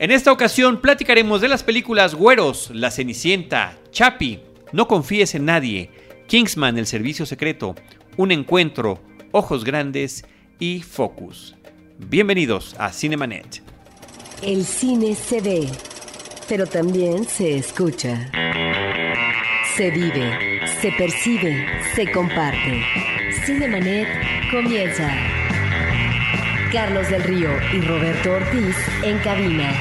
En esta ocasión platicaremos de las películas Güeros, La Cenicienta, Chapi, No confíes en nadie, Kingsman, El Servicio Secreto, Un Encuentro, Ojos Grandes y Focus. Bienvenidos a Cinemanet. El cine se ve, pero también se escucha. Se vive, se percibe, se comparte. Cinemanet comienza. Carlos del Río y Roberto Ortiz en cabina.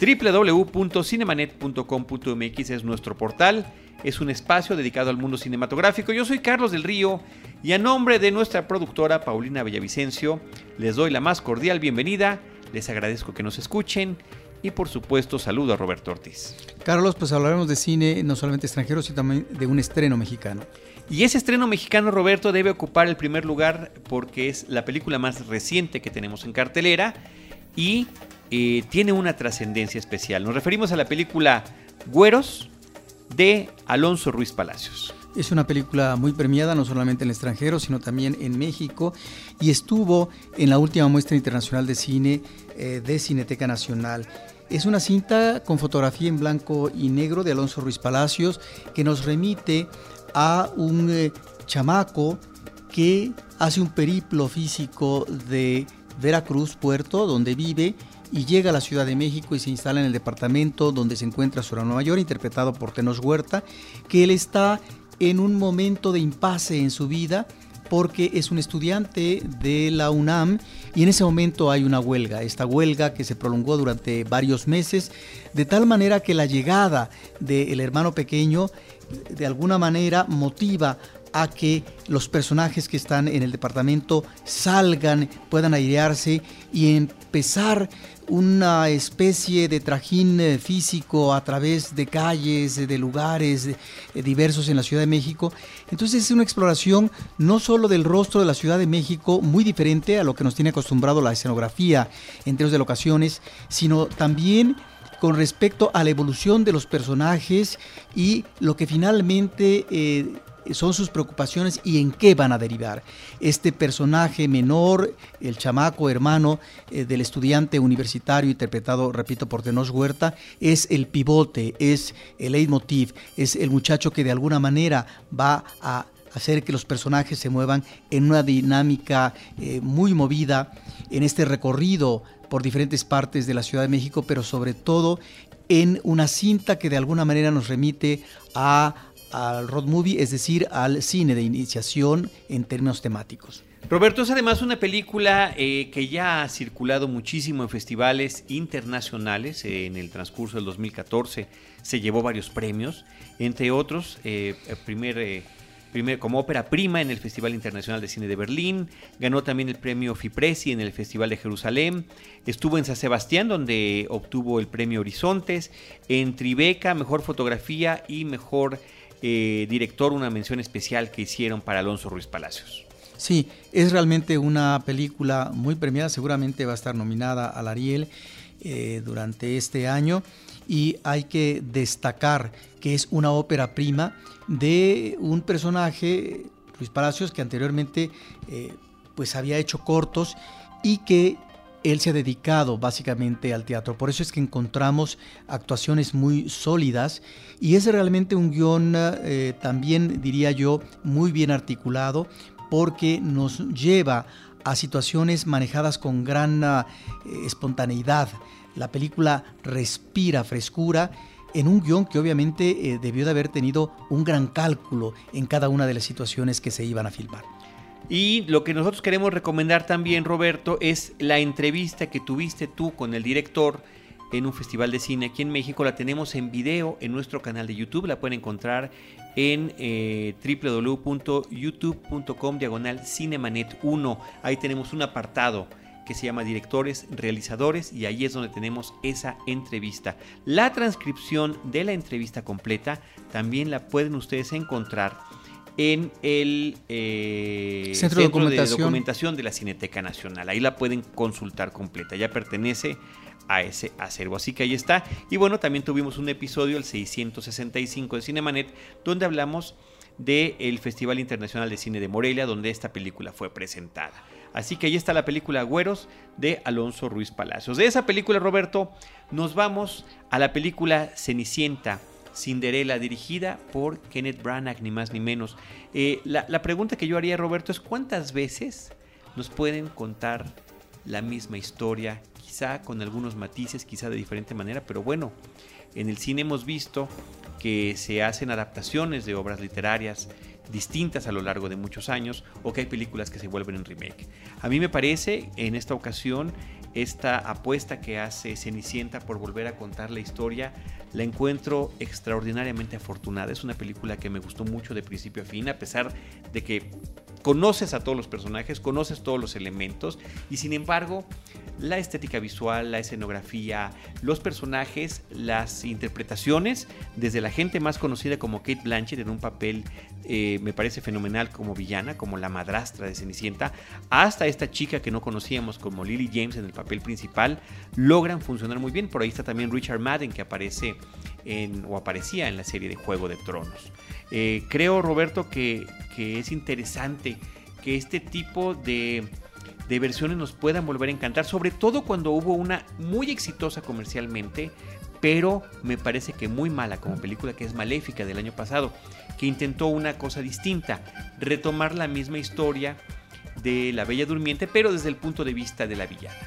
www.cinemanet.com.mx es nuestro portal, es un espacio dedicado al mundo cinematográfico. Yo soy Carlos del Río y a nombre de nuestra productora Paulina Villavicencio les doy la más cordial bienvenida, les agradezco que nos escuchen y por supuesto saludo a Roberto Ortiz. Carlos, pues hablaremos de cine no solamente extranjero, sino también de un estreno mexicano. Y ese estreno mexicano, Roberto, debe ocupar el primer lugar porque es la película más reciente que tenemos en cartelera y eh, tiene una trascendencia especial. Nos referimos a la película Güeros de Alonso Ruiz Palacios. Es una película muy premiada, no solamente en el extranjero, sino también en México, y estuvo en la última muestra internacional de cine eh, de Cineteca Nacional. Es una cinta con fotografía en blanco y negro de Alonso Ruiz Palacios que nos remite a un eh, chamaco que hace un periplo físico de Veracruz, puerto, donde vive, y llega a la Ciudad de México y se instala en el departamento donde se encuentra su hermano mayor, interpretado por Tenos Huerta, que él está en un momento de impasse en su vida porque es un estudiante de la UNAM y en ese momento hay una huelga, esta huelga que se prolongó durante varios meses, de tal manera que la llegada del hermano pequeño de alguna manera motiva a que los personajes que están en el departamento salgan, puedan airearse y empezar una especie de trajín eh, físico a través de calles, de lugares eh, diversos en la Ciudad de México. Entonces es una exploración no solo del rostro de la Ciudad de México, muy diferente a lo que nos tiene acostumbrado la escenografía en términos de locaciones, sino también con respecto a la evolución de los personajes y lo que finalmente eh, son sus preocupaciones y en qué van a derivar. Este personaje menor, el chamaco hermano eh, del estudiante universitario interpretado, repito, por Tenos Huerta, es el pivote, es el leitmotiv, es el muchacho que de alguna manera va a hacer que los personajes se muevan en una dinámica eh, muy movida en este recorrido por diferentes partes de la Ciudad de México, pero sobre todo en una cinta que de alguna manera nos remite a, al road movie, es decir, al cine de iniciación en términos temáticos. Roberto, es además una película eh, que ya ha circulado muchísimo en festivales internacionales. Eh, en el transcurso del 2014 se llevó varios premios, entre otros, eh, el primer como ópera prima en el Festival Internacional de Cine de Berlín, ganó también el premio Fipresi en el Festival de Jerusalén, estuvo en San Sebastián donde obtuvo el premio Horizontes, en Tribeca, mejor fotografía y mejor eh, director, una mención especial que hicieron para Alonso Ruiz Palacios. Sí, es realmente una película muy premiada, seguramente va a estar nominada al Ariel eh, durante este año y hay que destacar que es una ópera prima de un personaje, Luis Palacios, que anteriormente eh, pues había hecho cortos y que él se ha dedicado básicamente al teatro. Por eso es que encontramos actuaciones muy sólidas y es realmente un guion eh, también, diría yo, muy bien articulado porque nos lleva a situaciones manejadas con gran eh, espontaneidad. La película respira frescura en un guion que obviamente eh, debió de haber tenido un gran cálculo en cada una de las situaciones que se iban a filmar. Y lo que nosotros queremos recomendar también, Roberto, es la entrevista que tuviste tú con el director en un festival de cine aquí en México. La tenemos en video en nuestro canal de YouTube. La pueden encontrar en eh, www.youtube.com diagonal cinemanet 1. Ahí tenemos un apartado que se llama Directores, Realizadores y ahí es donde tenemos esa entrevista. La transcripción de la entrevista completa también la pueden ustedes encontrar en el eh, Centro, de, documentación. de Documentación de la Cineteca Nacional. Ahí la pueden consultar completa. Ya pertenece a ese acervo. Así que ahí está. Y bueno, también tuvimos un episodio, el 665 de Cinemanet, donde hablamos del Festival Internacional de Cine de Morelia, donde esta película fue presentada. Así que ahí está la película Güeros de Alonso Ruiz Palacios. De esa película, Roberto, nos vamos a la película Cenicienta, Cinderella, dirigida por Kenneth Branagh, ni más ni menos. Eh, la, la pregunta que yo haría, Roberto, es cuántas veces nos pueden contar la misma historia, quizá con algunos matices, quizá de diferente manera, pero bueno, en el cine hemos visto que se hacen adaptaciones de obras literarias distintas a lo largo de muchos años o que hay películas que se vuelven en remake. A mí me parece en esta ocasión esta apuesta que hace Cenicienta por volver a contar la historia la encuentro extraordinariamente afortunada. Es una película que me gustó mucho de principio a fin, a pesar de que conoces a todos los personajes, conoces todos los elementos y sin embargo la estética visual, la escenografía, los personajes, las interpretaciones, desde la gente más conocida como Kate Blanchett en un papel eh, me parece fenomenal como villana, como la madrastra de Cenicienta, hasta esta chica que no conocíamos como Lily James en el papel principal, logran funcionar muy bien. Por ahí está también Richard Madden que aparece en, o aparecía en la serie de Juego de Tronos. Eh, creo, Roberto, que, es interesante que este tipo de versiones nos puedan volver a encantar, sobre todo cuando hubo una muy exitosa comercialmente, pero me parece que muy mala como película que es Maléfica del año pasado, que intentó una cosa distinta, retomar la misma historia de la Bella Durmiente, pero desde el punto de vista de la villana.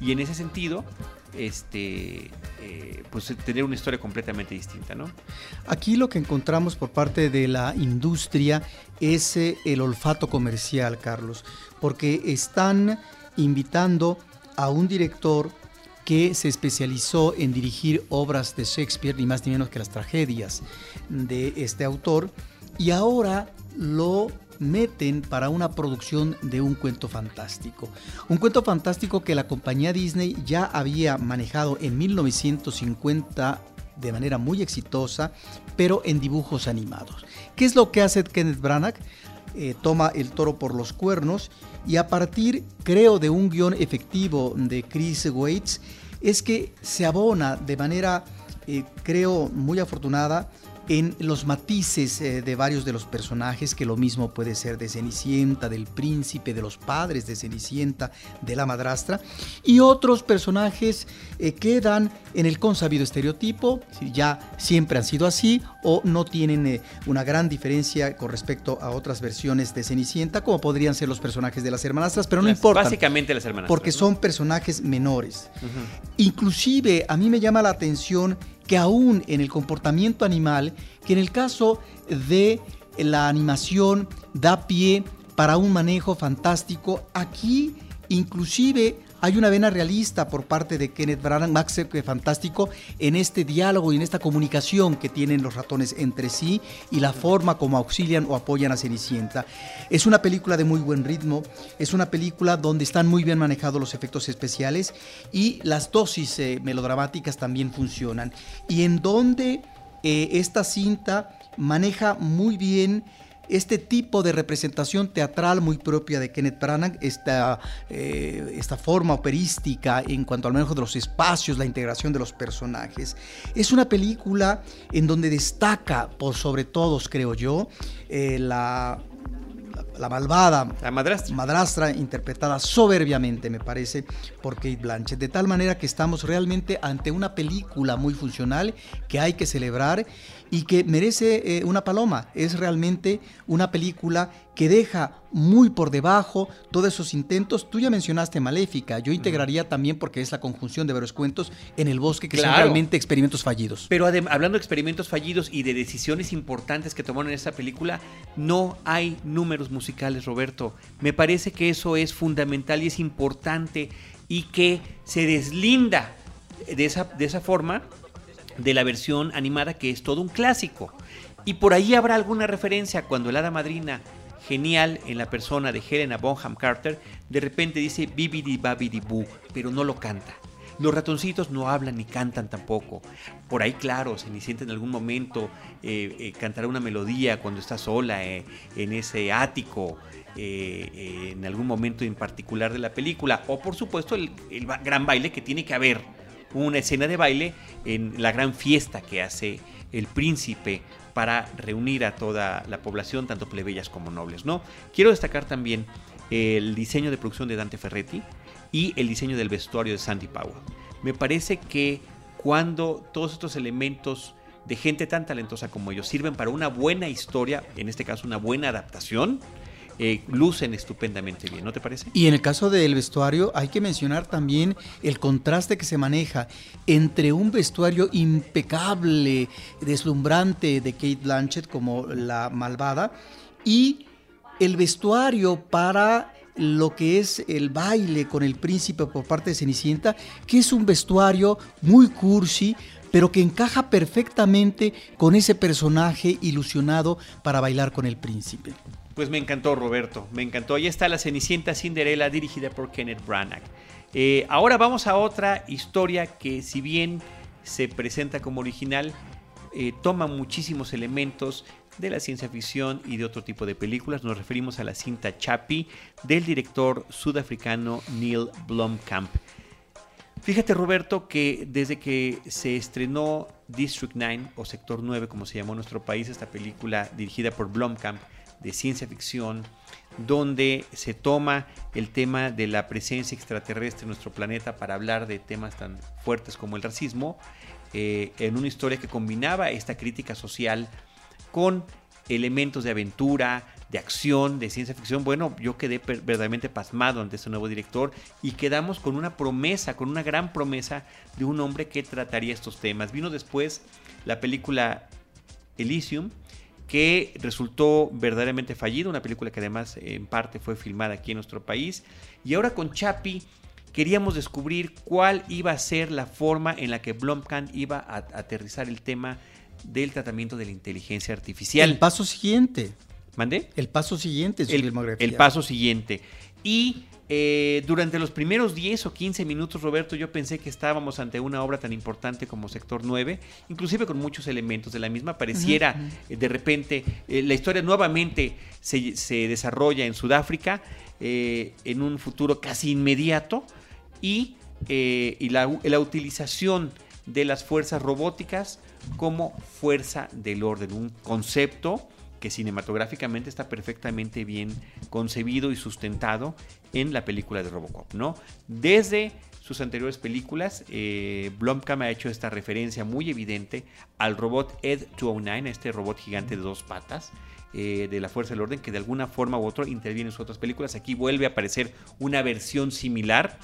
Y en ese sentido, este, eh, pues tener una historia completamente distinta, ¿no? Aquí lo que encontramos por parte de la industria es eh, el olfato comercial, Carlos, porque están invitando a un director que se especializó en dirigir obras de Shakespeare, ni más ni menos que las tragedias de este autor, y ahora lo meten para una producción de un cuento fantástico. Un cuento fantástico que la compañía Disney ya había manejado en 1950 de manera muy exitosa, pero en dibujos animados. ¿Qué es lo que hace Kenneth Branagh? Eh, toma el toro por los cuernos y a partir, creo, de un guion efectivo de Chris Waits, es que se abona de manera, eh, creo, muy afortunada en los matices eh, de varios de los personajes, que lo mismo puede ser de Cenicienta, del príncipe, de los padres de Cenicienta, de la madrastra, y otros personajes eh, quedan en el consabido estereotipo, ya siempre han sido así, o no tienen eh, una gran diferencia con respecto a otras versiones de Cenicienta, como podrían ser los personajes de las hermanastras, pero no importa. Básicamente las hermanastras. Porque son personajes menores. Inclusive a mí me llama la atención que aún en el comportamiento animal, que en el caso de la animación da pie para un manejo fantástico, aquí inclusive hay una vena realista por parte de Kenneth Branagh, Max fantástico, en este diálogo y en esta comunicación que tienen los ratones entre sí y la forma como auxilian o apoyan a Cenicienta. Es una película de muy buen ritmo, es una película donde están muy bien manejados los efectos especiales y las dosis eh, melodramáticas también funcionan. Y en donde eh, esta cinta maneja muy bien este tipo de representación teatral muy propia de Kenneth Branagh, esta, eh, esta forma operística en cuanto al manejo de los espacios, la integración de los personajes. Es una película en donde destaca, por sobre todos, creo yo, eh, la la malvada la madrastra. madrastra interpretada soberbiamente me parece por Kate Blanchett de tal manera que estamos realmente ante una película muy funcional que hay que celebrar y que merece eh, una paloma. Es realmente una película que deja muy por debajo todos esos intentos. Tú ya mencionaste Maléfica, yo integraría también porque es la conjunción de varios cuentos en el bosque que son realmente experimentos fallidos. Pero hablando de experimentos fallidos y de decisiones importantes que tomaron en esta película, no hay números musicales, Roberto. Me parece que eso es fundamental y es importante y que se deslinda de esa, de esa forma de la versión animada que es todo un clásico. Y por ahí habrá alguna referencia cuando el hada madrina, genial en la persona de Helena Bonham Carter, de repente dice bibidi babidi boo, pero no lo canta. Los ratoncitos no hablan ni cantan tampoco. Por ahí, claro, Cenicienta en algún momento eh, eh, cantará una melodía cuando está sola eh, en ese ático, en algún momento en particular de la película. O por supuesto el gran baile que tiene que haber una escena de baile en la gran fiesta que hace el príncipe para reunir a toda la población, tanto plebeyas como nobles. ¿no? Quiero destacar también el diseño de producción de Dante Ferretti y el diseño del vestuario de Sandy Powell. Me parece que cuando todos estos elementos de gente tan talentosa como ellos sirven para una buena historia, en este caso una buena adaptación, eh, lucen estupendamente bien, ¿no te parece? Y en el caso del vestuario hay que mencionar también el contraste que se maneja entre un vestuario impecable, deslumbrante de Kate Blanchett como la malvada y el vestuario para lo que es el baile con el príncipe por parte de Cenicienta, que es un vestuario muy cursi, pero que encaja perfectamente con ese personaje ilusionado para bailar con el príncipe. Pues me encantó, Roberto, me encantó. Ahí está la Cenicienta Cinderella dirigida por Kenneth Branagh. Eh, ahora vamos a otra historia que si bien se presenta como original, eh, toma muchísimos elementos de la ciencia ficción y de otro tipo de películas. Nos referimos a la cinta Chappie del director sudafricano Neil Blomkamp. Fíjate Roberto que desde que se estrenó District 9 o Sector 9 como se llamó en nuestro país, esta película dirigida por Blomkamp de ciencia ficción, donde se toma el tema de la presencia extraterrestre en nuestro planeta para hablar de temas tan fuertes como el racismo, eh, en una historia que combinaba esta crítica social con elementos de aventura, de acción, de ciencia ficción. Bueno, yo quedé verdaderamente pasmado ante este nuevo director y quedamos con una promesa, con una gran promesa de un hombre que trataría estos temas. Vino después la película Elysium, que resultó verdaderamente fallida, una película que además en parte fue filmada aquí en nuestro país. Y ahora con Chapi queríamos descubrir cuál iba a ser la forma en la que Blomkamp iba a aterrizar el tema del tratamiento de la inteligencia artificial. El paso siguiente. ¿Mandé? El paso siguiente su el, El paso siguiente. Y eh, durante los primeros 10 o 15 minutos, Roberto, yo pensé que estábamos ante una obra tan importante como Sector 9, inclusive con muchos elementos de la misma. Pareciera eh, de repente, eh, la historia nuevamente se, se desarrolla en Sudáfrica en un futuro casi inmediato y, y la, la utilización de las fuerzas robóticas como fuerza del orden, un concepto que cinematográficamente está perfectamente bien concebido y sustentado en la película de Robocop, ¿no? Desde sus anteriores películas, eh, Blomkamp ha hecho esta referencia muy evidente al robot Ed 209, este robot gigante de dos patas, eh, de la Fuerza del Orden, que de alguna forma u otra interviene en sus otras películas. Aquí vuelve a aparecer una versión similar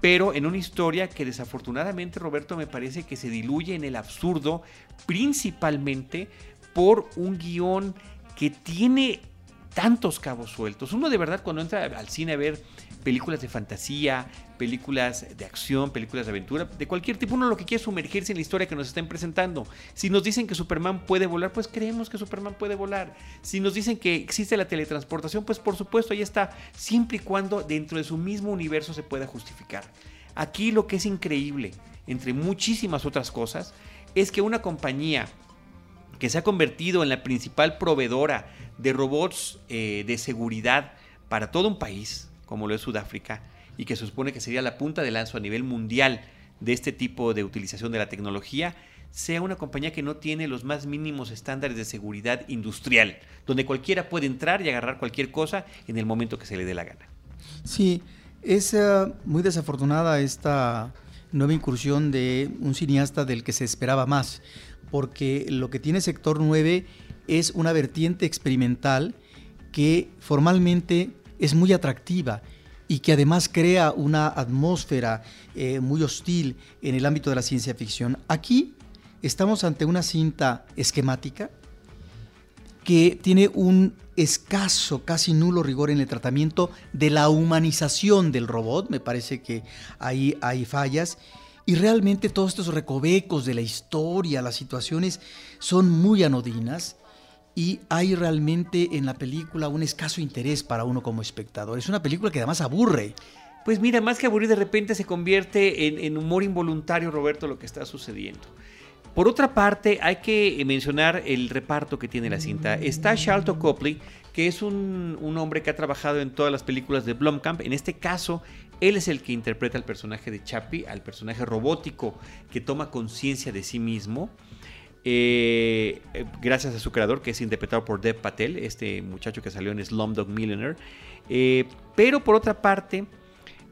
pero en una historia que desafortunadamente, Roberto, me parece que se diluye en el absurdo, principalmente por un guion que tiene tantos cabos sueltos. Uno de verdad cuando entra al cine a ver películas de fantasía, películas de acción, películas de aventura, de cualquier tipo, uno lo que quiere es sumergirse en la historia que nos estén presentando. Si nos dicen que Superman puede volar, pues creemos que Superman puede volar. Si nos dicen que existe la teletransportación, pues por supuesto ahí está, siempre y cuando dentro de su mismo universo se pueda justificar. Aquí lo que es increíble, entre muchísimas otras cosas, es que una compañía que se ha convertido en la principal proveedora de robots eh, de seguridad para todo un país, como lo es Sudáfrica, y que se supone que sería la punta de lanzo a nivel mundial de este tipo de utilización de la tecnología, sea una compañía que no tiene los más mínimos estándares de seguridad industrial, donde cualquiera puede entrar y agarrar cualquier cosa en el momento que se le dé la gana. Sí, es eh, muy desafortunada esta nueva incursión de un cineasta del que se esperaba más, porque lo que tiene Sector 9 es una vertiente experimental que formalmente es muy atractiva y que además crea una atmósfera eh, muy hostil en el ámbito de la ciencia ficción. Aquí estamos ante una cinta esquemática que tiene un escaso, casi nulo rigor en el tratamiento de la humanización del robot. Me parece que ahí hay fallas y realmente todos estos recovecos de la historia, las situaciones son muy anodinas y hay realmente en la película un escaso interés para uno como espectador. Es una película que además aburre. Pues mira, más que aburrir, de repente se convierte en, humor involuntario, Roberto, lo que está sucediendo. Por otra parte, hay que mencionar el reparto que tiene la cinta. Está Charlton Copley, que es un, un, hombre que ha trabajado en todas las películas de Blomkamp. En este caso, Él es el que interpreta al personaje de Chappie, al personaje robótico que toma conciencia de sí mismo. Eh, eh, gracias a su creador, que es interpretado por Dev Patel, este muchacho que salió en Slumdog Millionaire. Eh, pero por otra parte,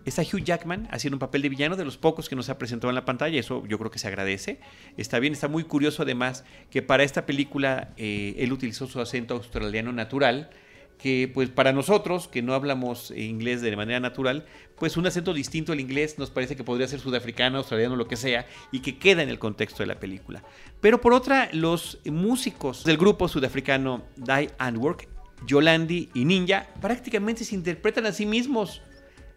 está Hugh Jackman haciendo un papel de villano de los pocos que nos ha presentado en la pantalla. Eso yo creo que se agradece. Está bien, está muy curioso además que para esta película él utilizó su acento australiano natural que pues para nosotros que no hablamos inglés de manera natural, pues un acento distinto al inglés nos parece que podría ser sudafricano, australiano, lo que sea, y que queda en el contexto de la película. Pero por otra, los músicos del grupo sudafricano Die and Work, Yolandi y Ninja, prácticamente se interpretan a sí mismos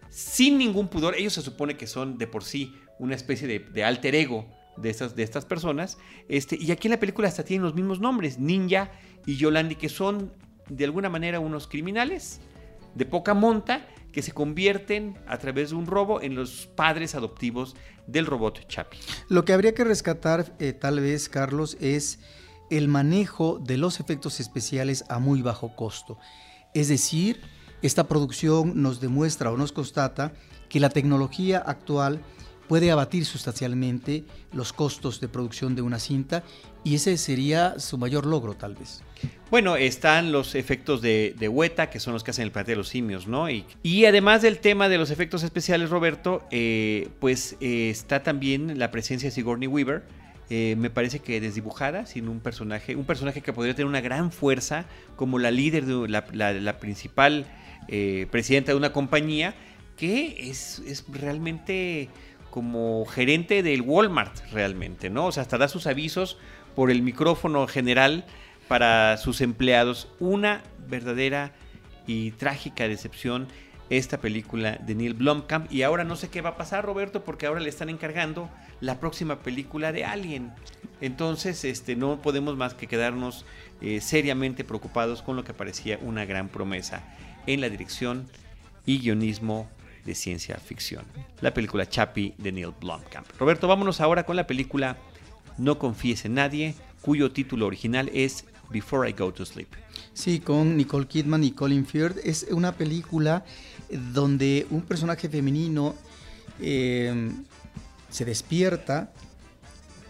sin ningún pudor. Ellos se supone que son de por sí una especie de, alter ego de estas, de estas personas. Este, y aquí en la película hasta tienen los mismos nombres, Ninja y Yolandi, que son de alguna manera unos criminales de poca monta que se convierten a través de un robo en los padres adoptivos del robot Chapi. Lo que habría que rescatar eh, tal vez, Carlos, es el manejo de los efectos especiales a muy bajo costo. Es decir, esta producción nos demuestra o nos constata que la tecnología actual puede abatir sustancialmente los costos de producción de una cinta y ese sería su mayor logro tal vez. Bueno, están los efectos de, de Hueta, que son los que hacen el planeta de los simios, ¿no? Y, además del tema de los efectos especiales, Roberto, eh, pues eh, está también la presencia de Sigourney Weaver, eh, me parece que desdibujada, sin un personaje, un personaje que podría tener una gran fuerza como la líder, de la, principal presidenta de una compañía, que es, es realmente como gerente del Walmart realmente, ¿no? O sea, hasta da sus avisos por el micrófono general para sus empleados. Una verdadera y trágica decepción esta película de Neil Blomkamp. Y ahora no sé qué va a pasar, Roberto, porque ahora le están encargando la próxima película de Alien. Entonces, este, no podemos más que quedarnos eh, seriamente preocupados con lo que parecía una gran promesa en la dirección y guionismo de ciencia ficción. La película Chappie de Neil Blomkamp. Roberto, vámonos ahora con la película No confíes en nadie, cuyo título original es Before I Go to Sleep. Sí, con Nicole Kidman y Colin Firth. Es una película donde un personaje femenino eh, se despierta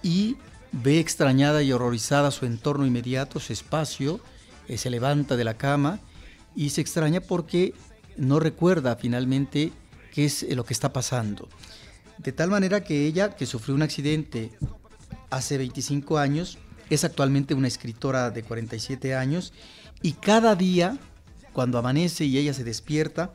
y ve extrañada y horrorizada su entorno inmediato, su espacio, eh, se levanta de la cama y se extraña porque no recuerda finalmente qué es lo que está pasando. De tal manera que ella, que sufrió un accidente hace 25 años, es actualmente una escritora de 47 años y cada día, cuando amanece y ella se despierta,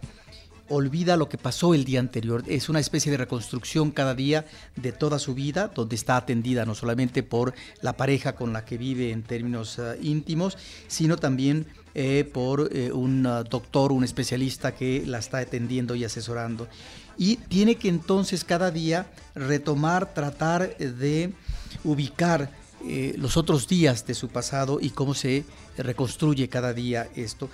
olvida lo que pasó el día anterior. Es una especie de reconstrucción cada día de toda su vida, donde está atendida no solamente por la pareja con la que vive en términos eh, íntimos, sino también eh, por eh, un doctor, un especialista que la está atendiendo y asesorando. Y tiene que entonces cada día retomar, tratar de ubicar eh, los otros días de su pasado y cómo se reconstruye cada día esto.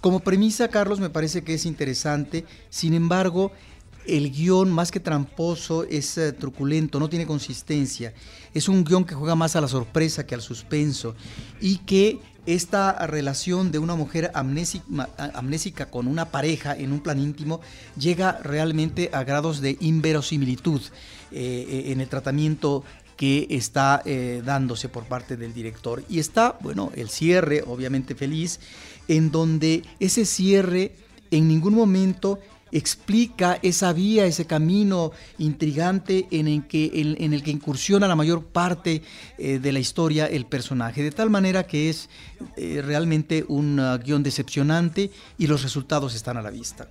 Como premisa, Carlos, me parece que es interesante, sin embargo, el guion más que tramposo es eh, truculento, no tiene consistencia. Es un guion que juega más a la sorpresa que al suspenso y que esta relación de una mujer amnésica, con una pareja en un plan íntimo llega realmente a grados de inverosimilitud eh, en el tratamiento que está eh, dándose por parte del director. Y está, bueno, el cierre, obviamente feliz, en donde ese cierre en ningún momento explica esa vía, ese camino intrigante en el que, incursiona la mayor parte eh, de la historia el personaje, de tal manera que es eh, realmente un uh, guion decepcionante y los resultados están a la vista.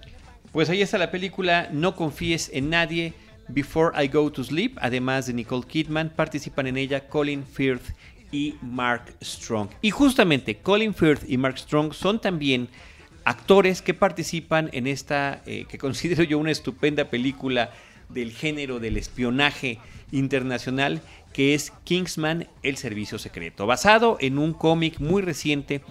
Pues ahí está la película No confíes en nadie Before I Go to Sleep, además de Nicole Kidman, participan en ella Colin Firth y Mark Strong. Y justamente Colin Firth y Mark Strong son también actores que participan en esta, eh, que considero yo una estupenda película del género del espionaje internacional, que es Kingsman, el servicio secreto, basado en un cómic muy reciente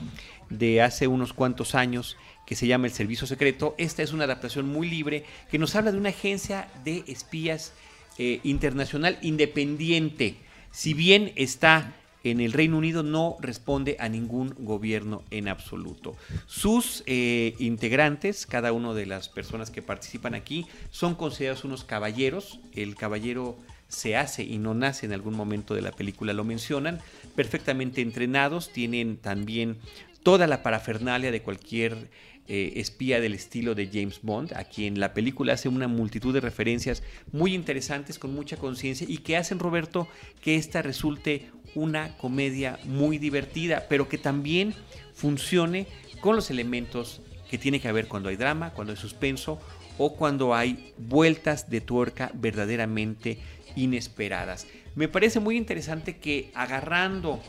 de hace unos cuantos años que se llama El Servicio Secreto. Esta es una adaptación muy libre que nos habla de una agencia de espías eh, internacional independiente. Si bien está en el Reino Unido no responde a ningún gobierno en absoluto. Sus eh, integrantes, cada una de las personas que participan aquí, son considerados unos caballeros. El caballero se hace y no nace en algún momento de la película, lo mencionan, perfectamente entrenados, tienen también toda la parafernalia de cualquier eh, espía del estilo de James Bond, a quien la película hace una multitud de referencias muy interesantes, con mucha conciencia, y que hacen, Roberto, que esta resulte una comedia muy divertida, pero que también funcione con los elementos que tiene que haber cuando hay drama, cuando hay suspenso o cuando hay vueltas de tuerca verdaderamente inesperadas. Me parece muy interesante que agarrando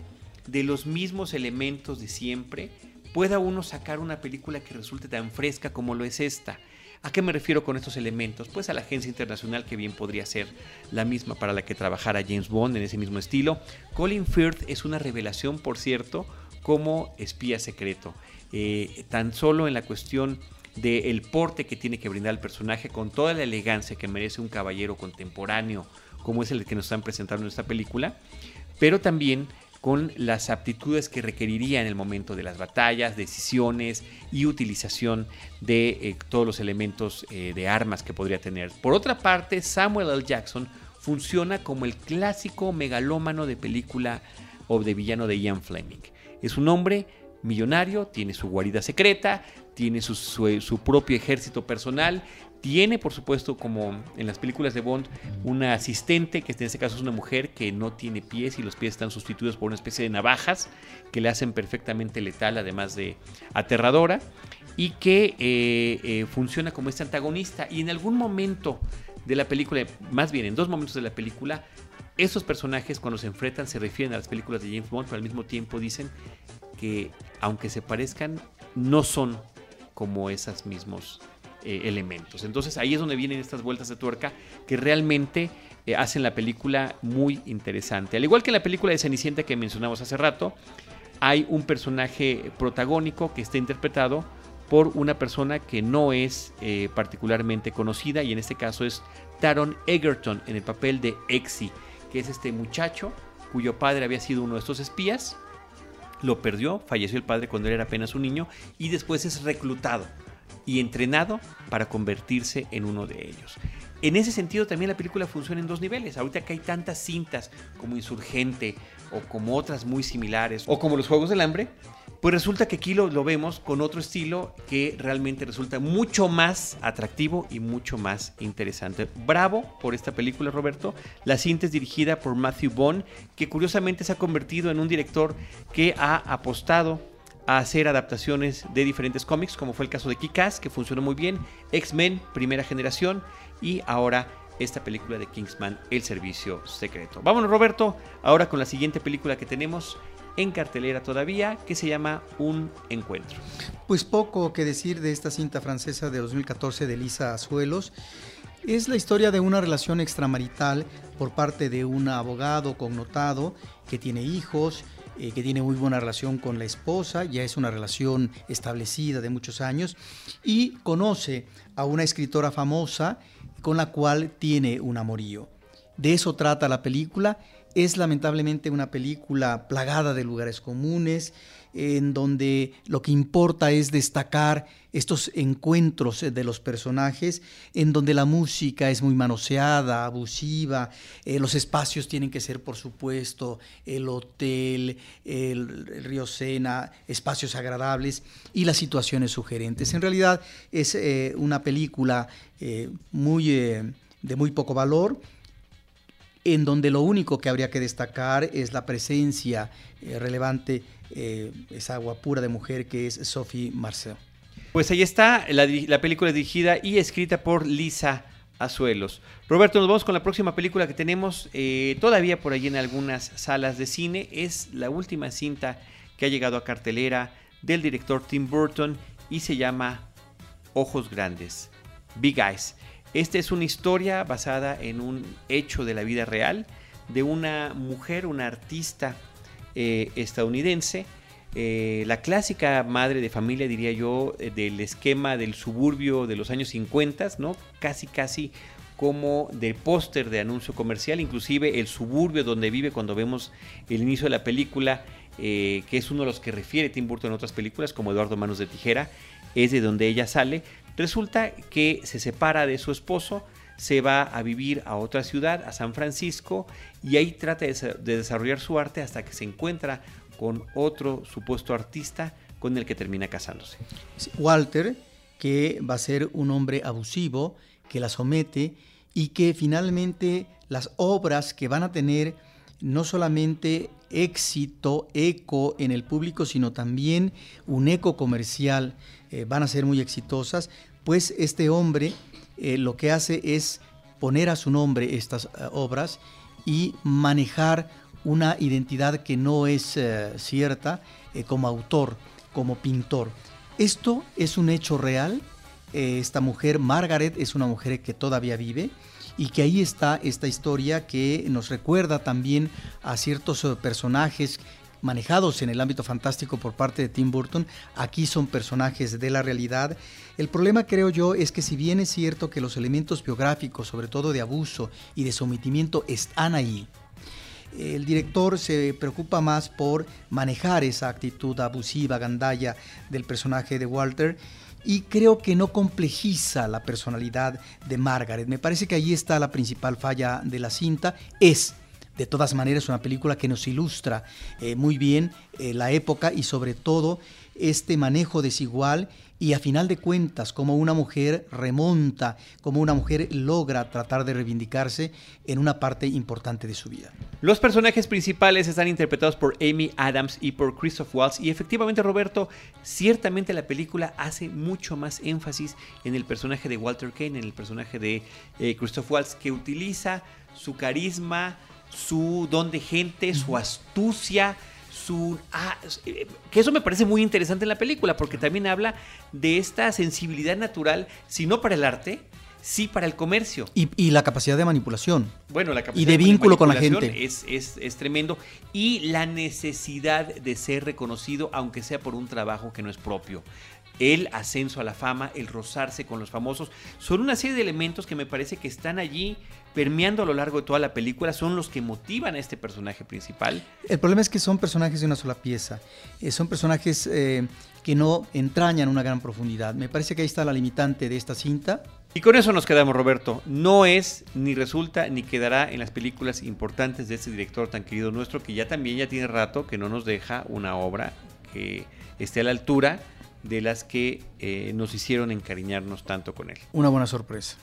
de los mismos elementos de siempre, pueda uno sacar una película que resulte tan fresca como lo es esta. ¿A qué me refiero con estos elementos? Pues a la agencia internacional que bien podría ser la misma para la que trabajara James Bond en ese mismo estilo. Colin Firth es una revelación, por cierto, como espía secreto. Eh, tan solo en la cuestión del porte que tiene que brindar el personaje con toda la elegancia que merece un caballero contemporáneo como es el que nos están presentando en esta película, pero también con las aptitudes que requeriría en el momento de las batallas, decisiones y utilización de eh, todos los elementos eh, de armas que podría tener. Por otra parte, Samuel L. Jackson funciona como el clásico megalómano de película o de villano de Ian Fleming. Es un hombre millonario, tiene su guarida secreta, tiene su, su, propio ejército personal tiene, por supuesto, como en las películas de Bond, una asistente, que en este caso es una mujer que no tiene pies y los pies están sustituidos por una especie de navajas que le hacen perfectamente letal, además de aterradora, y que eh, eh, funciona como este antagonista. Y en algún momento de la película, más bien en dos momentos de la película, esos personajes cuando se enfrentan se refieren a las películas de James Bond, pero al mismo tiempo dicen que aunque se parezcan, no son como esas mismos eh, elementos. Entonces ahí es donde vienen estas vueltas de tuerca que realmente eh, hacen la película muy interesante. Al igual que en la película de Cenicienta que mencionamos hace rato, hay un personaje protagónico que está interpretado por una persona que no es eh, particularmente conocida y en este caso es Taron Egerton en el papel de Exi, que es este muchacho cuyo padre había sido uno de estos espías, lo perdió, falleció el padre cuando él era apenas un niño y después es reclutado y entrenado para convertirse en uno de ellos. En ese sentido también la película funciona en dos niveles. Ahorita que hay tantas cintas como Insurgente o como otras muy similares o como los Juegos del Hambre, pues resulta que aquí lo, lo, vemos con otro estilo que realmente resulta mucho más atractivo y mucho más interesante. Bravo por esta película, Roberto. La cinta es dirigida por Matthew Bond, que curiosamente se ha convertido en un director que ha apostado a hacer adaptaciones de diferentes cómics, como fue el caso de Kick-Ass, que funcionó muy bien, X-Men, primera generación, y ahora esta película de Kingsman, El Servicio Secreto. Vámonos, Roberto, ahora con la siguiente película que tenemos en cartelera todavía, que se llama Un Encuentro. Pues poco que decir de esta cinta francesa de 2014 de Lisa Azuelos. Es la historia de una relación extramarital por parte de un abogado connotado que tiene hijos, eh, que tiene muy buena relación con la esposa, ya es una relación establecida de muchos años, y conoce a una escritora famosa con la cual tiene un amorío. De eso trata la película. Es lamentablemente una película plagada de lugares comunes, en donde lo que importa es destacar estos encuentros de los personajes, en donde la música es muy manoseada, abusiva, eh, los espacios tienen que ser, por supuesto, el hotel, el, río Sena, espacios agradables y las situaciones sugerentes. En realidad es eh, una película eh, muy, de muy poco valor, en donde lo único que habría que destacar es la presencia relevante eh, esa guapura de mujer que es Sophie Marceau. Pues ahí está, la, película dirigida y escrita por Lisa Azuelos. Roberto, nos vamos con la próxima película que tenemos eh, todavía por allí en algunas salas de cine. Es la última cinta que ha llegado a cartelera del director Tim Burton y se llama Ojos Grandes, Big Eyes. Esta es una historia basada en un hecho de la vida real de una mujer, una artista eh, estadounidense. Eh, la clásica madre de familia, diría yo, eh, del esquema del suburbio de los años 50, ¿no? Casi, casi como de póster de anuncio comercial, inclusive el suburbio donde vive cuando vemos el inicio de la película, que es uno de los que refiere Tim Burton en otras películas, como Eduardo Manos de Tijera, es de donde ella sale. Resulta que se separa de su esposo, se va a vivir a otra ciudad, a San Francisco, y ahí trata de desarrollar su arte hasta que se encuentra con otro supuesto artista con el que termina casándose. Walter, que va a ser un hombre abusivo, que la somete y que finalmente las obras que van a tener no solamente éxito, eco en el público, sino también un eco comercial, eh, van a ser muy exitosas, pues este hombre eh, lo que hace es poner a su nombre estas eh, obras y manejar una identidad que no es cierta como autor, como pintor. Esto es un hecho real. esta mujer, Margaret, es una mujer que todavía vive y que ahí está esta historia que nos recuerda también a ciertos eh, personajes manejados en el ámbito fantástico por parte de Tim Burton, aquí son personajes de la realidad. El problema creo yo es que si bien es cierto que los elementos biográficos, sobre todo de abuso y de sometimiento, están ahí, el director se preocupa más por manejar esa actitud abusiva, gandalla del personaje de Walter y creo que no complejiza la personalidad de Margaret. Me parece que ahí está la principal falla de la cinta. Es de todas maneras una película que nos ilustra eh, muy bien eh, la época y sobre todo este manejo desigual y a final de cuentas como una mujer remonta, como una mujer logra tratar de reivindicarse en una parte importante de su vida. Los personajes principales están interpretados por Amy Adams y por Christoph Waltz y efectivamente Roberto, ciertamente la película hace mucho más énfasis en el personaje de Walter Kane, en el personaje de eh, Christoph Waltz que utiliza su carisma, su don de gente, su astucia, su... Ah, que eso me parece muy interesante en la película, porque también habla de esta sensibilidad natural, si no para el arte, sí para el comercio. Y, la capacidad de manipulación. Bueno, la capacidad y de, vínculo con la gente. Es, es, es, tremendo. Y la necesidad de ser reconocido, aunque sea por un trabajo que no es propio el ascenso a la fama, el rozarse con los famosos, son una serie de elementos que me parece que están allí permeando a lo largo de toda la película, son los que motivan a este personaje principal. El problema es que son personajes de una sola pieza, eh, son personajes eh, que no entrañan una gran profundidad. Me parece que ahí está la limitante de esta cinta. Y con eso nos quedamos, Roberto. No es, ni resulta, ni quedará en las películas importantes de este director tan querido nuestro, que ya también ya tiene rato que no nos deja una obra que esté a la altura de las que eh, nos hicieron encariñarnos tanto con él. Una buena sorpresa.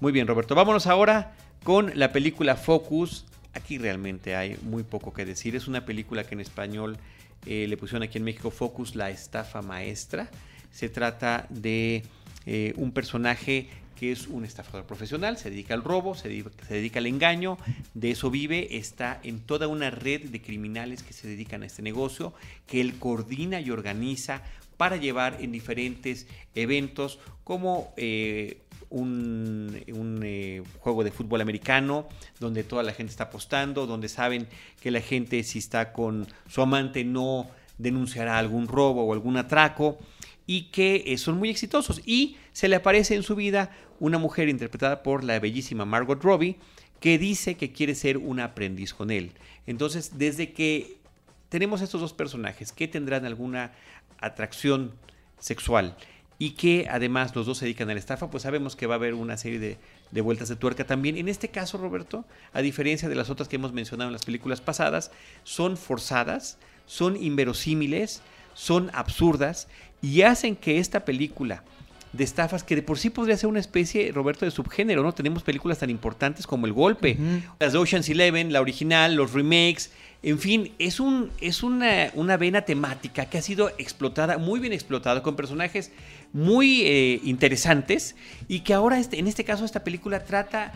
Muy bien, Roberto. Vámonos ahora con la película Focus. Aquí realmente hay muy poco que decir. Es una película que en español eh, le pusieron aquí en México Focus, la estafa maestra. Se trata de eh, un personaje que es un estafador profesional, se dedica al robo, se dedica, al engaño, de eso vive, está en toda una red de criminales que se dedican a este negocio, que él coordina y organiza para llevar en diferentes eventos como eh, un, eh, juego de fútbol americano donde toda la gente está apostando, donde saben que la gente si está con su amante no denunciará algún robo o algún atraco y que eh, son muy exitosos. Y se le aparece en su vida una mujer interpretada por la bellísima Margot Robbie que dice que quiere ser un aprendiz con él. Entonces, desde que tenemos estos dos personajes que tendrán alguna atracción sexual y que además los dos se dedican a la estafa, pues sabemos que va a haber una serie de, vueltas de tuerca también. En este caso, Roberto, a diferencia de las otras que hemos mencionado en las películas pasadas, son forzadas, son inverosímiles, son absurdas y hacen que esta película de estafas que de por sí podría ser una especie, Roberto, de subgénero, ¿no? Tenemos películas tan importantes como El Golpe, las de Ocean's Eleven, la original, los remakes, en fin, es, un, es una, una, vena temática que ha sido explotada, muy bien explotada, con personajes muy eh, interesantes y que ahora, este, en este caso, esta película trata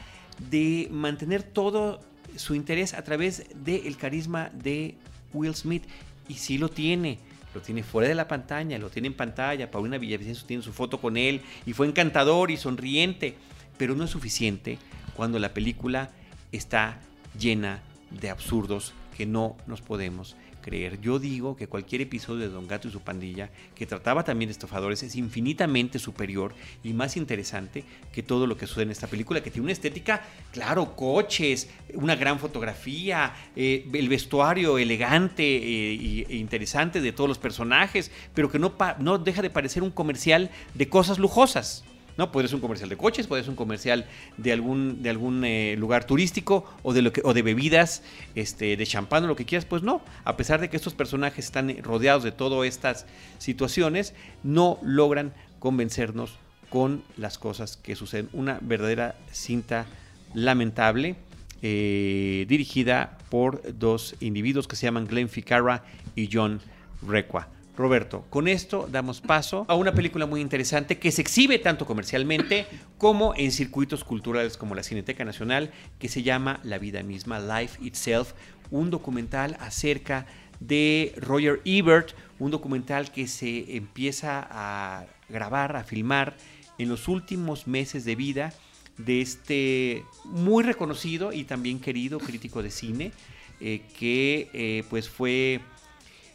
de mantener todo su interés a través del carisma de Will Smith. Y sí lo tiene, lo tiene fuera de la pantalla, lo tiene en pantalla, Paulina Villavicencio tiene su foto con él y fue encantador y sonriente, pero no es suficiente cuando la película está llena de absurdos que no nos podemos creer. Yo digo que cualquier episodio de Don Gato y su pandilla, que trataba también de estafadores, es infinitamente superior y más interesante que todo lo que sucede en esta película, que tiene una estética, claro, coches, una gran fotografía, eh, el vestuario elegante eh, e interesante de todos los personajes, pero que no, no deja de parecer un comercial de cosas lujosas. ¿No? Puede ser un comercial de coches, puede ser un comercial de algún, de algún eh, lugar turístico o de, lo que, o de bebidas, este, de champán o lo que quieras, pues no. A pesar de que estos personajes están rodeados de todas estas situaciones, no logran convencernos con las cosas que suceden. Una verdadera cinta lamentable. Eh, dirigida por dos individuos que se llaman Glenn Ficarra y John Requa. Roberto, con esto damos paso a una película muy interesante que se exhibe tanto comercialmente como en circuitos culturales como la Cineteca Nacional, que se llama La vida misma, Life Itself, un documental acerca de Roger Ebert, un documental que se empieza a grabar, a filmar en los últimos meses de vida de este muy reconocido y también querido crítico de cine, eh, que eh, pues fue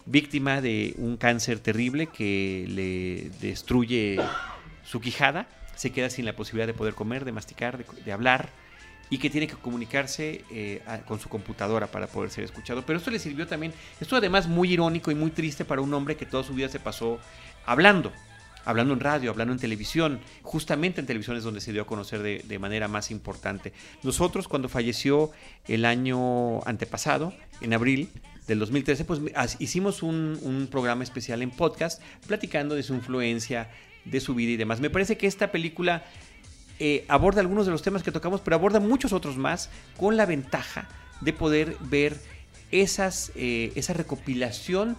víctima de un cáncer terrible que le destruye su quijada, se queda sin la posibilidad de poder comer, de masticar, de, hablar y que tiene que comunicarse eh, con su computadora para poder ser escuchado. Pero esto le sirvió también, esto además muy irónico y muy triste para un hombre que toda su vida se pasó hablando, hablando en radio, hablando en televisión, justamente en televisión es donde se dio a conocer de, de, manera más importante. Nosotros cuando falleció el año antepasado, en abril, del 2013, pues hicimos un, programa especial en podcast platicando de su influencia, de su vida y demás. Me parece que esta película eh, aborda algunos de los temas que tocamos, pero aborda muchos otros más con la ventaja de poder ver esas, eh, esa recopilación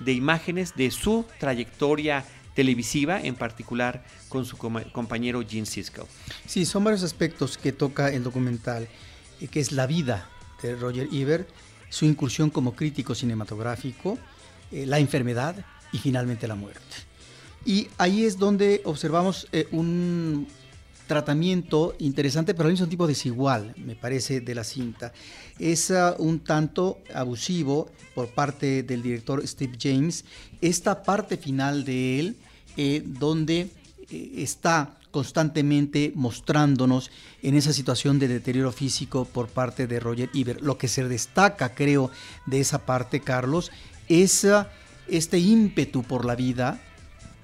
de imágenes de su trayectoria televisiva, en particular con su compañero Gene Siskel. Sí, son varios aspectos que toca el documental, eh, que es la vida de Roger Ebert su incursión como crítico cinematográfico, eh, la enfermedad y finalmente la muerte. Y ahí es donde observamos eh, un tratamiento interesante, pero al mismo tiempo desigual, me parece, de la cinta. Es uh, un tanto abusivo por parte del director Steve James, esta parte final de él, eh, donde está constantemente mostrándonos en esa situación de deterioro físico por parte de Roger Ebert. Lo que se destaca, creo, de esa parte, Carlos, es ah, este ímpetu por la vida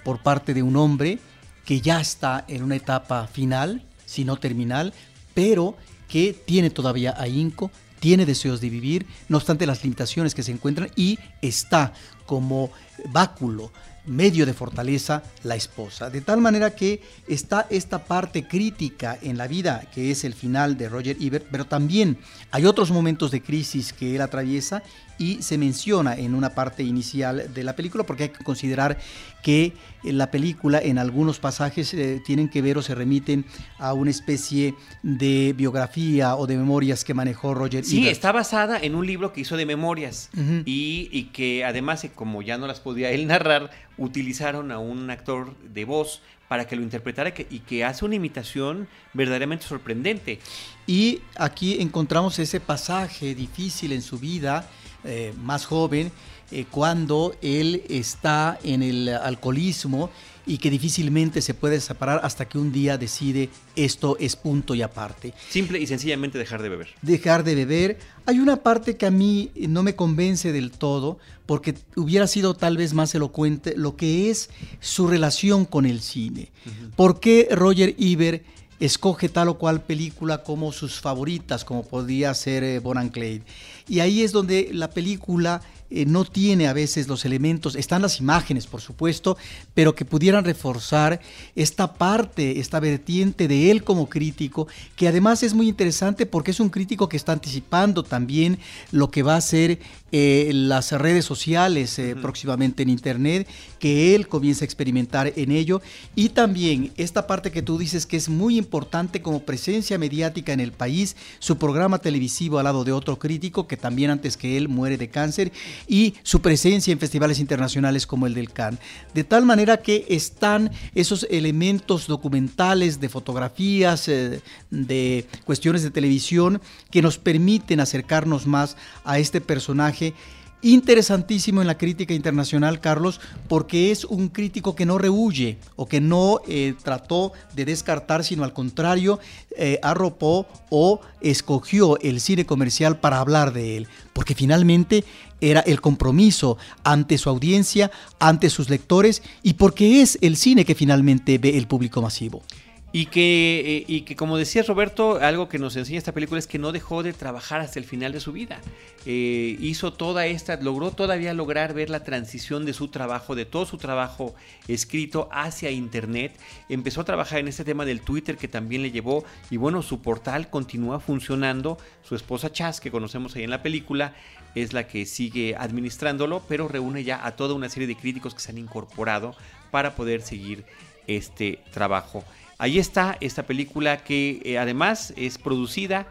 por parte de un hombre que ya está en una etapa final, si no terminal, pero que tiene todavía ahínco, tiene deseos de vivir, no obstante las limitaciones que se encuentran, y está como báculo medio de fortaleza la esposa. De tal manera que está esta parte crítica en la vida, que es el final de Roger Ebert, pero también hay otros momentos de crisis que él atraviesa y se menciona en una parte inicial de la película porque hay que considerar que la película en algunos pasajes eh, tienen que ver o se remiten a una especie de biografía o de memorias que manejó Roger Sí, está basada en un libro que hizo de memorias y, y, que además, eh, como ya no las podía él narrar, utilizaron a un actor de voz para que lo interpretara y que hace una imitación verdaderamente sorprendente. Y aquí encontramos ese pasaje difícil en su vida, eh, más joven, eh, cuando él está en el alcoholismo y que difícilmente se puede separar hasta que un día decide esto es punto y aparte. Simple y sencillamente dejar de beber. Dejar de beber. Hay una parte que a mí no me convence del todo porque hubiera sido tal vez más elocuente lo que es su relación con el cine. ¿Por qué Roger Ebert escoge tal o cual película como sus favoritas, como podría ser eh, Bon Clay? Y ahí es donde la película eh, no tiene a veces los elementos, están las imágenes por supuesto, pero que pudieran reforzar esta parte, esta vertiente de él como crítico, que además es muy interesante porque es un crítico que está anticipando también lo que va a ser eh, las redes sociales eh, próximamente en Internet, que él comienza a experimentar en ello, y también esta parte que tú dices que es muy importante como presencia mediática en el país, su programa televisivo al lado de otro crítico que también antes que él muere de cáncer y su presencia en festivales internacionales como el del Cannes. De tal manera que están esos elementos documentales de fotografías, eh, de cuestiones de televisión que nos permiten acercarnos más a este personaje interesantísimo en la crítica internacional, Carlos, porque es un crítico que no rehuye o que no eh, trató de descartar, sino al contrario, eh, arropó o escogió el cine comercial para hablar de él, porque finalmente era el compromiso ante su audiencia, ante sus lectores y porque es el cine que finalmente ve el público masivo. Y que, eh, y que, como decía Roberto, algo que nos enseña esta película es que no dejó de trabajar hasta el final de su vida. Eh, hizo toda esta, logró todavía lograr ver la transición de su trabajo, de todo su trabajo escrito hacia Internet. Empezó a trabajar en este tema del Twitter que también le llevó, y bueno, su portal continúa funcionando. Su esposa Chas, que conocemos ahí en la película, es la que sigue administrándolo, pero reúne ya a toda una serie de críticos que se han incorporado para poder seguir este trabajo. Ahí está esta película que eh, además es producida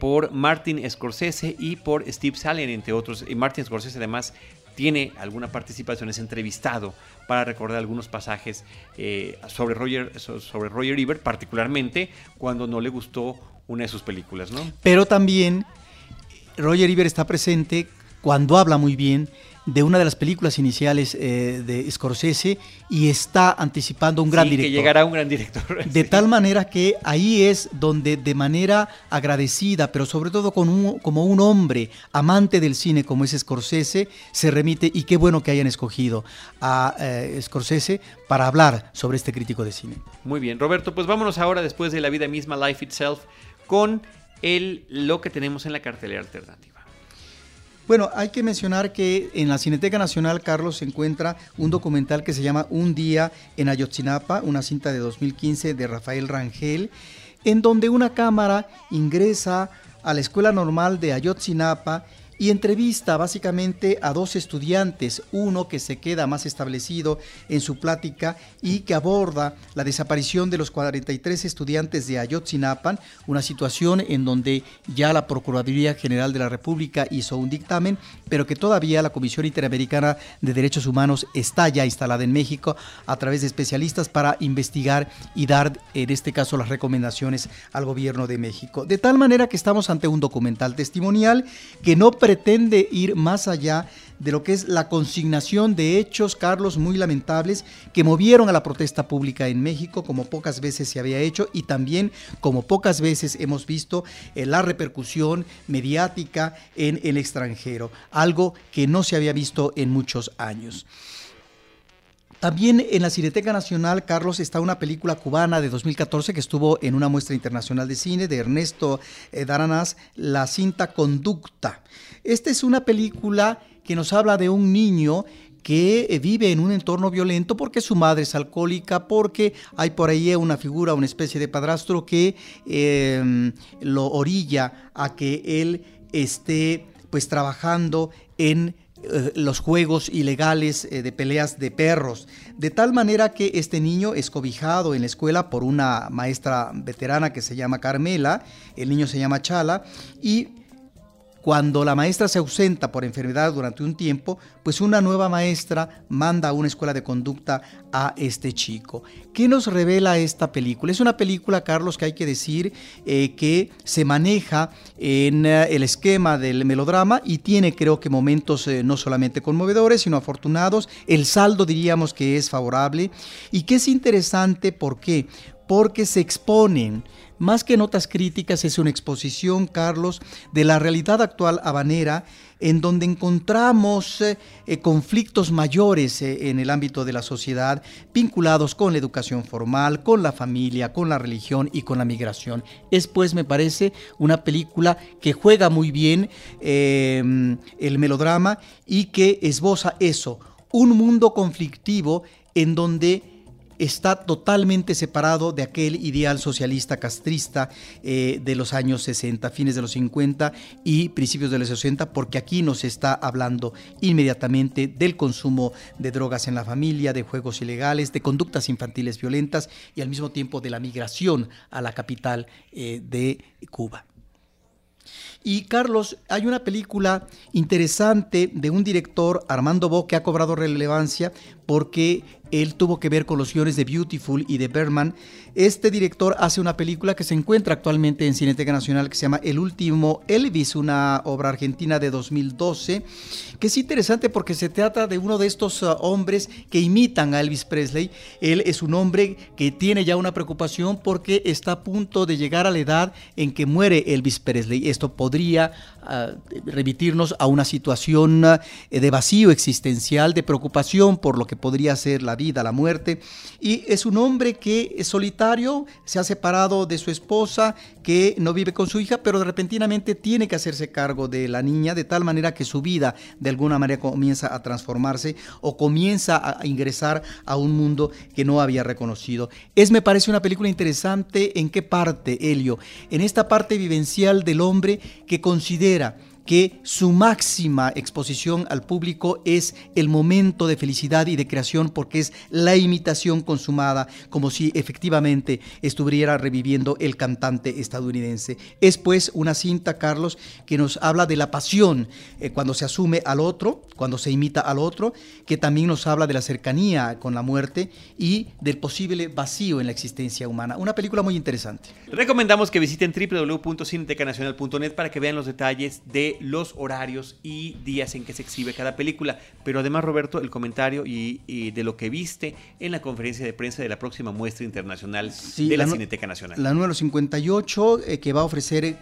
por Martin Scorsese y por Steve Salen, entre otros. Y Martin Scorsese además tiene alguna participación, es entrevistado para recordar algunos pasajes eh, sobre, Roger, sobre Roger Ebert, particularmente cuando no le gustó una de sus películas. Pero también Roger Ebert está presente cuando habla muy bien de una de las películas iniciales eh, de Scorsese y está anticipando un gran sí, director. Que llegará un gran director. De tal manera que ahí es donde de manera agradecida, pero sobre todo con un, como un hombre amante del cine como es Scorsese, se remite y qué bueno que hayan escogido a eh, Scorsese para hablar sobre este crítico de cine. Muy bien, Roberto, pues vámonos ahora después de la vida misma, Life Itself, con el, lo que tenemos en la cartelera alternativa. Bueno, hay que mencionar que en la Cineteca Nacional, Carlos, se encuentra un documental que se llama Un día en Ayotzinapa, una cinta de 2015 de Rafael Rangel, en donde una cámara ingresa a la Escuela Normal de Ayotzinapa y entrevista básicamente a dos estudiantes, uno que se queda más establecido en su plática y que aborda la desaparición de los 43 estudiantes de Ayotzinapan, una situación en donde ya la Procuraduría General de la República hizo un dictamen, pero que todavía la Comisión Interamericana de Derechos Humanos está ya instalada en México a través de especialistas para investigar y dar, en este caso, las recomendaciones al gobierno de México. De tal manera que estamos ante un documental testimonial que no pretende ir más allá de lo que es la consignación de hechos, Carlos, muy lamentables, que movieron a la protesta pública en México como pocas veces se había hecho y también como pocas veces hemos visto eh, la repercusión mediática en el extranjero, algo que no se había visto en muchos años. También en la Cineteca Nacional, Carlos, está una película cubana de 2014 que estuvo en una muestra internacional de cine de Ernesto eh, Daranás, La cinta Conducta. Esta es una película que nos habla de un niño que eh, vive en un entorno violento porque su madre es alcohólica, porque hay por ahí una figura, una especie de padrastro que eh, lo orilla a que él esté pues trabajando en eh, los juegos ilegales eh, de peleas de perros, de tal manera que este niño es cobijado en la escuela por una maestra veterana que se llama Carmela, el niño se llama Chala, y cuando la maestra se ausenta por enfermedad durante un tiempo, pues una nueva maestra manda a una escuela de conducta a este chico. ¿Qué nos revela esta película? Es una película, Carlos, que hay que decir eh, que se maneja en eh, el esquema del melodrama y tiene creo que momentos eh, no solamente conmovedores, sino afortunados. El saldo diríamos que es favorable y que es interesante, ¿por qué? Porque se exponen más que notas críticas, es una exposición, Carlos, de la realidad actual habanera, en donde encontramos eh, eh, conflictos mayores eh, en el ámbito de la sociedad, vinculados con la educación formal, con la familia, con la religión y con la migración. Es pues, me parece, una película que juega muy bien el melodrama y que esboza eso, un mundo conflictivo en donde está totalmente separado de aquel ideal socialista castrista eh, de los años 60, fines de los 50 y principios de los 60, porque aquí nos está hablando inmediatamente del consumo de drogas en la familia, de juegos ilegales, de conductas infantiles violentas y al mismo tiempo de la migración a la capital eh, de Cuba. Y Carlos, hay una película interesante de un director, Armando Bo, que ha cobrado relevancia porque él tuvo que ver con los guiones de Beautiful y de Berman. Este director hace una película que se encuentra actualmente en Cineteca Nacional que se llama El último Elvis, una obra argentina de 2012, que es interesante porque se trata de uno de estos uh, hombres que imitan a Elvis Presley. Él es un hombre que tiene ya una preocupación porque está a punto de llegar a la edad en que muere Elvis Presley. Esto podría uh, remitirnos a una situación uh, de vacío existencial, de preocupación por lo que podría ser la vida, la muerte. Y es un hombre que es solitario, se ha separado de su esposa, que no vive con su hija, pero repentinamente tiene que hacerse cargo de la niña, de tal manera que su vida de alguna manera comienza a transformarse o comienza a ingresar a un mundo que no había reconocido. Es, me parece, una película interesante en qué parte, Helio, en esta parte vivencial del hombre que considera que su máxima exposición al público es el momento de felicidad y de creación porque es la imitación consumada, como si efectivamente estuviera reviviendo el cantante estadounidense. Es pues una cinta, Carlos, que nos habla de la pasión eh, cuando se asume al otro, cuando se imita al otro, que también nos habla de la cercanía con la muerte y del posible vacío en la existencia humana. Una película muy interesante. Recomendamos que visiten www.cinetecanacional.net para que vean los detalles de los horarios y días en que se exhibe cada película. Pero además, Roberto, el comentario y, de lo que viste en la conferencia de prensa de la próxima muestra internacional de la, Cineteca Nacional. La número 58, eh, que va a ofrecer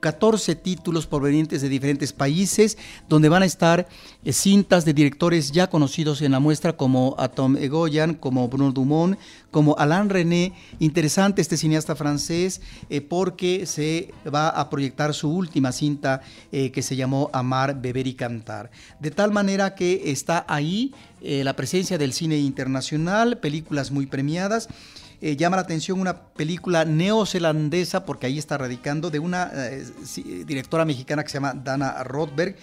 14 títulos provenientes de diferentes países, donde van a estar eh, cintas de directores ya conocidos en la muestra como Atom Egoyan, como Bruno Dumont, como Alain René. Interesante este cineasta francés eh, porque se va a proyectar su última cinta eh, que se llamó Amar, Beber y Cantar. De tal manera que está ahí la presencia del cine internacional, películas muy premiadas. Eh, llama la atención una película neozelandesa, porque ahí está radicando, de una eh, directora mexicana que se llama Dana Rothberg,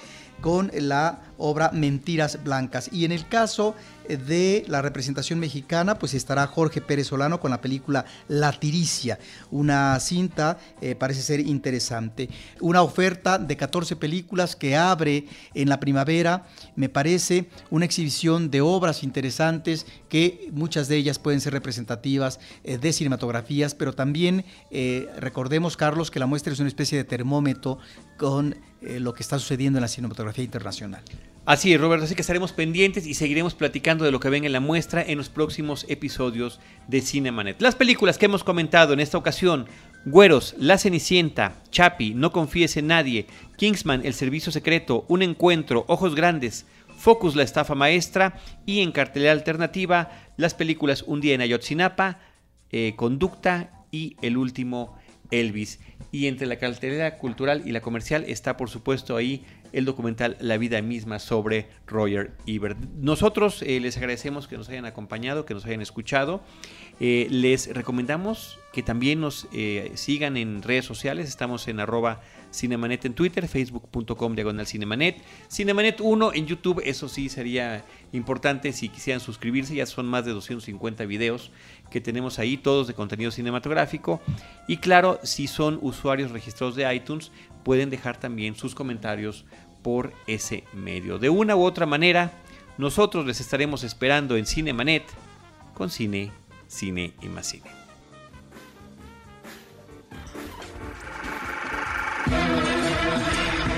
con la obra Mentiras Blancas. Y en el caso de la representación mexicana, pues estará Jorge Pérez Solano con la película La Tiricia, una cinta, eh, parece ser interesante. Una oferta de 14 películas que abre en la primavera, me parece una exhibición de obras interesantes que muchas de ellas pueden ser representativas eh, de cinematografías, pero también eh, recordemos, Carlos, que la muestra es una especie de termómetro con lo que está sucediendo en la cinematografía internacional. Así es, Roberto, así que estaremos pendientes y seguiremos platicando de lo que ven en la muestra en los próximos episodios de Cinemanet. Las películas que hemos comentado en esta ocasión, Güeros, La Cenicienta, Chapi, No confíes en nadie, Kingsman, El Servicio Secreto, Un Encuentro, Ojos Grandes, Focus, La Estafa Maestra y en cartelera alternativa las películas Un Día en Ayotzinapa, eh, Conducta y El Último Elvis. Y entre la cartelera cultural y la comercial está por supuesto ahí el documental La vida misma sobre Roger Ebert. Nosotros eh, les agradecemos que nos hayan acompañado, que nos hayan escuchado. Eh, les recomendamos que también nos eh, sigan en redes sociales. Estamos en arroba Cinemanet en Twitter, facebook.com diagonal Cinemanet, Cinemanet 1 en YouTube, eso sí sería importante si quisieran suscribirse, ya son más de 250 videos que tenemos ahí, todos de contenido cinematográfico. Y claro, si son usuarios registrados de iTunes, pueden dejar también sus comentarios por ese medio. De una u otra manera, nosotros les estaremos esperando en Cinemanet con cine, cine y más cine.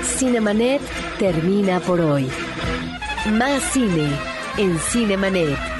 Cinemanet termina por hoy. Más cine en Cinemanet.